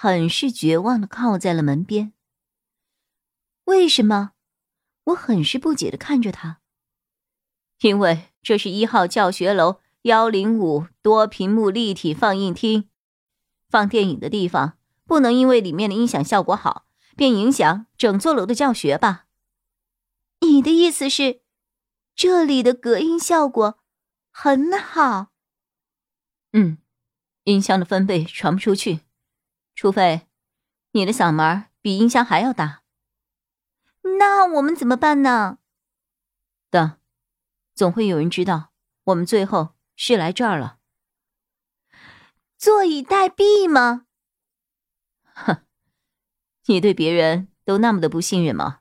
很是绝望的靠在了门边。为什么？我很是不解的看着他。因为这是一号教学楼幺零五多屏幕立体放映厅，放电影的地方不能因为里面的音响效果好，便影响整座楼的教学吧？你的意思是，这里的隔音效果很好？嗯，音箱的分贝传不出去。除非你的嗓门比音箱还要大，那我们怎么办呢？等，总会有人知道我们最后是来这儿了。坐以待毙吗？哼，你对别人都那么的不信任吗？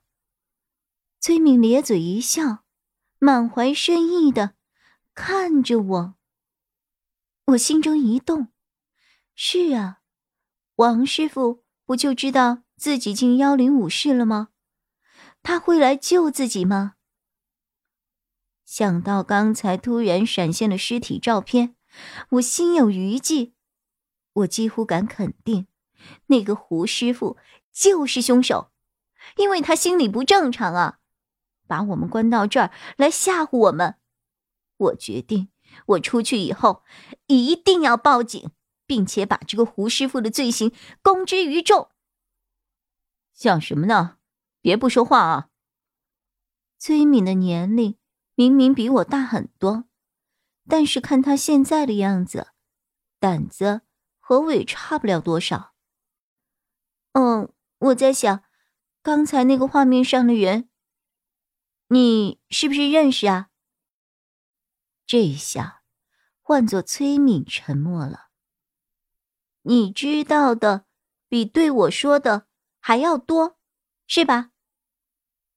崔敏咧嘴一笑，满怀深意的看着我。我心中一动，是啊。王师傅不就知道自己进幺零五室了吗？他会来救自己吗？想到刚才突然闪现的尸体照片，我心有余悸。我几乎敢肯定，那个胡师傅就是凶手，因为他心理不正常啊，把我们关到这儿来吓唬我们。我决定，我出去以后一定要报警。并且把这个胡师傅的罪行公之于众。想什么呢？别不说话啊！崔敏的年龄明明比我大很多，但是看他现在的样子，胆子和我也差不了多少。嗯，我在想，刚才那个画面上的人，你是不是认识啊？这一下，换作崔敏沉默了。你知道的比对我说的还要多，是吧？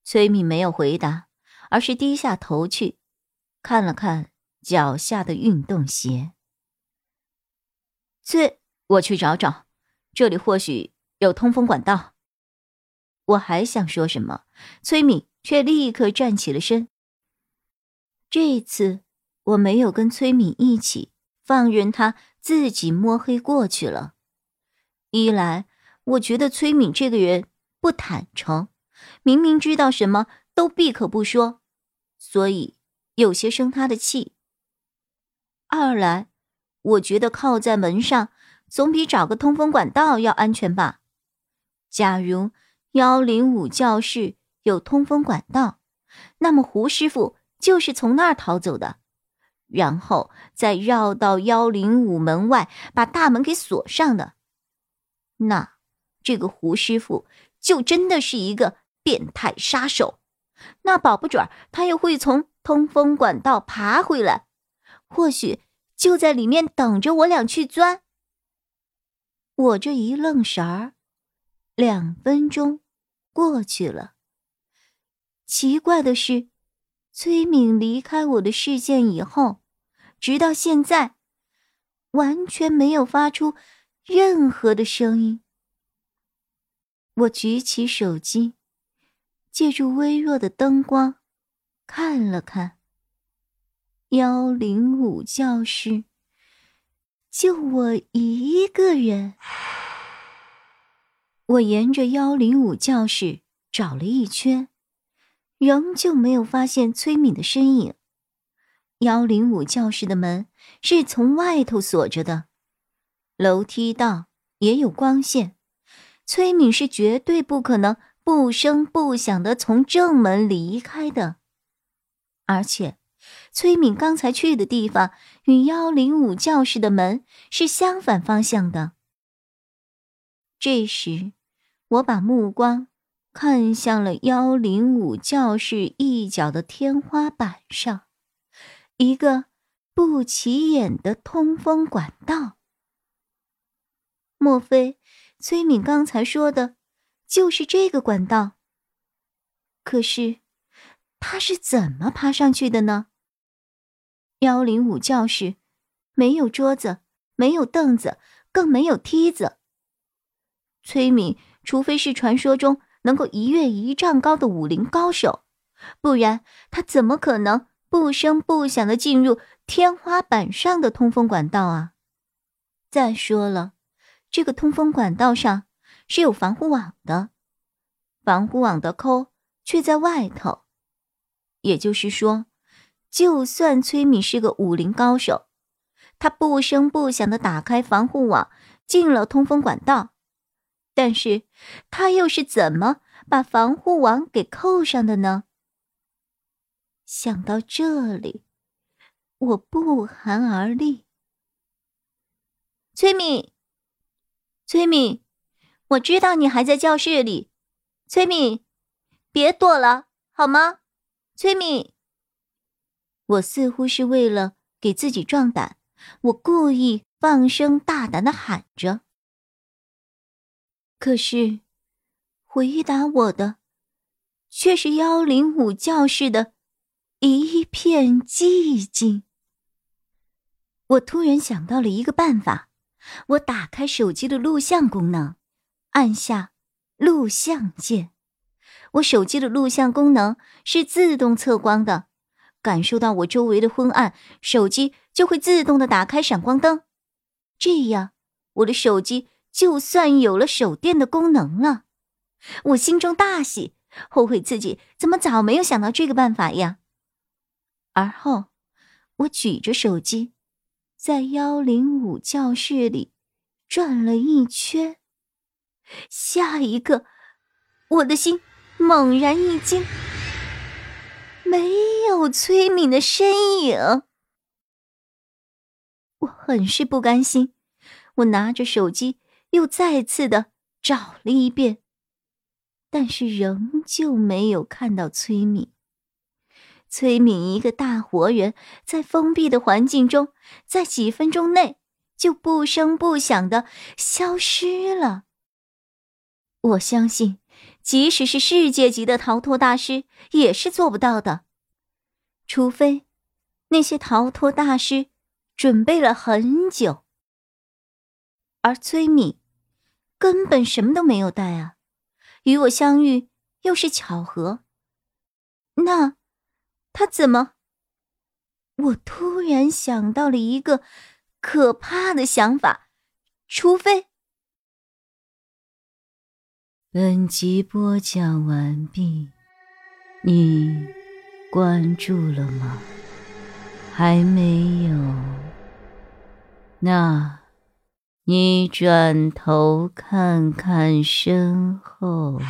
崔敏没有回答，而是低下头去，看了看脚下的运动鞋。崔，我去找找，这里或许有通风管道。我还想说什么，崔敏却立刻站起了身。这一次我没有跟崔敏一起，放任他。自己摸黑过去了。一来，我觉得崔敏这个人不坦诚，明明知道什么都闭口不说，所以有些生他的气。二来，我觉得靠在门上总比找个通风管道要安全吧。假如幺零五教室有通风管道，那么胡师傅就是从那儿逃走的。然后再绕到幺零五门外，把大门给锁上的。那这个胡师傅就真的是一个变态杀手。那保不准他又会从通风管道爬回来，或许就在里面等着我俩去钻。我这一愣神儿，两分钟过去了。奇怪的是，崔敏离开我的视线以后。直到现在，完全没有发出任何的声音。我举起手机，借助微弱的灯光看了看幺零五教室，就我一个人。我沿着幺零五教室找了一圈，仍旧没有发现崔敏的身影。幺零五教室的门是从外头锁着的，楼梯道也有光线，崔敏是绝对不可能不声不响的从正门离开的。而且，崔敏刚才去的地方与幺零五教室的门是相反方向的。这时，我把目光看向了幺零五教室一角的天花板上。一个不起眼的通风管道，莫非崔敏刚才说的，就是这个管道。可是，他是怎么爬上去的呢？幺零五教室没有桌子，没有凳子，更没有梯子。崔敏，除非是传说中能够一跃一丈高的武林高手，不然他怎么可能不声不响的进入天花板上的通风管道啊？再说了，这个通风管道上是有防护网的，防护网的扣却在外头。也就是说，就算崔敏是个武林高手，他不声不响的打开防护网，进了通风管道，但是他又是怎么把防护网给扣上的呢？想到这里，我不寒而栗。崔敏，崔敏，我知道你还在教室里。崔敏，别躲了，好吗？崔敏，我似乎是为了给自己壮胆，我故意放声大胆的喊着。可是，回答我的，却是幺零五教室的一片寂静。我突然想到了一个办法。我打开手机的录像功能，按下录像键。我手机的录像功能是自动测光的，感受到我周围的昏暗，手机就会自动的打开闪光灯。这样，我的手机就算有了手电的功能了。我心中大喜，后悔自己怎么早没有想到这个办法呀！而后，我举着手机。在幺零五教室里转了一圈，下一个，我的心猛然一惊，没有崔敏的身影。我很是不甘心，我拿着手机又再次的找了一遍，但是仍旧没有看到崔敏。崔敏一个大活人，在封闭的环境中，在几分钟内就不声不响的消失了。我相信，即使是世界级的逃脱大师，也是做不到的，除非那些逃脱大师准备了很久，而崔敏根本什么都没有带啊！与我相遇又是巧合，那……他怎么？我突然想到了一个可怕的想法，除非……本集播讲完毕，你关注了吗？还没有？那，你转头看看身后。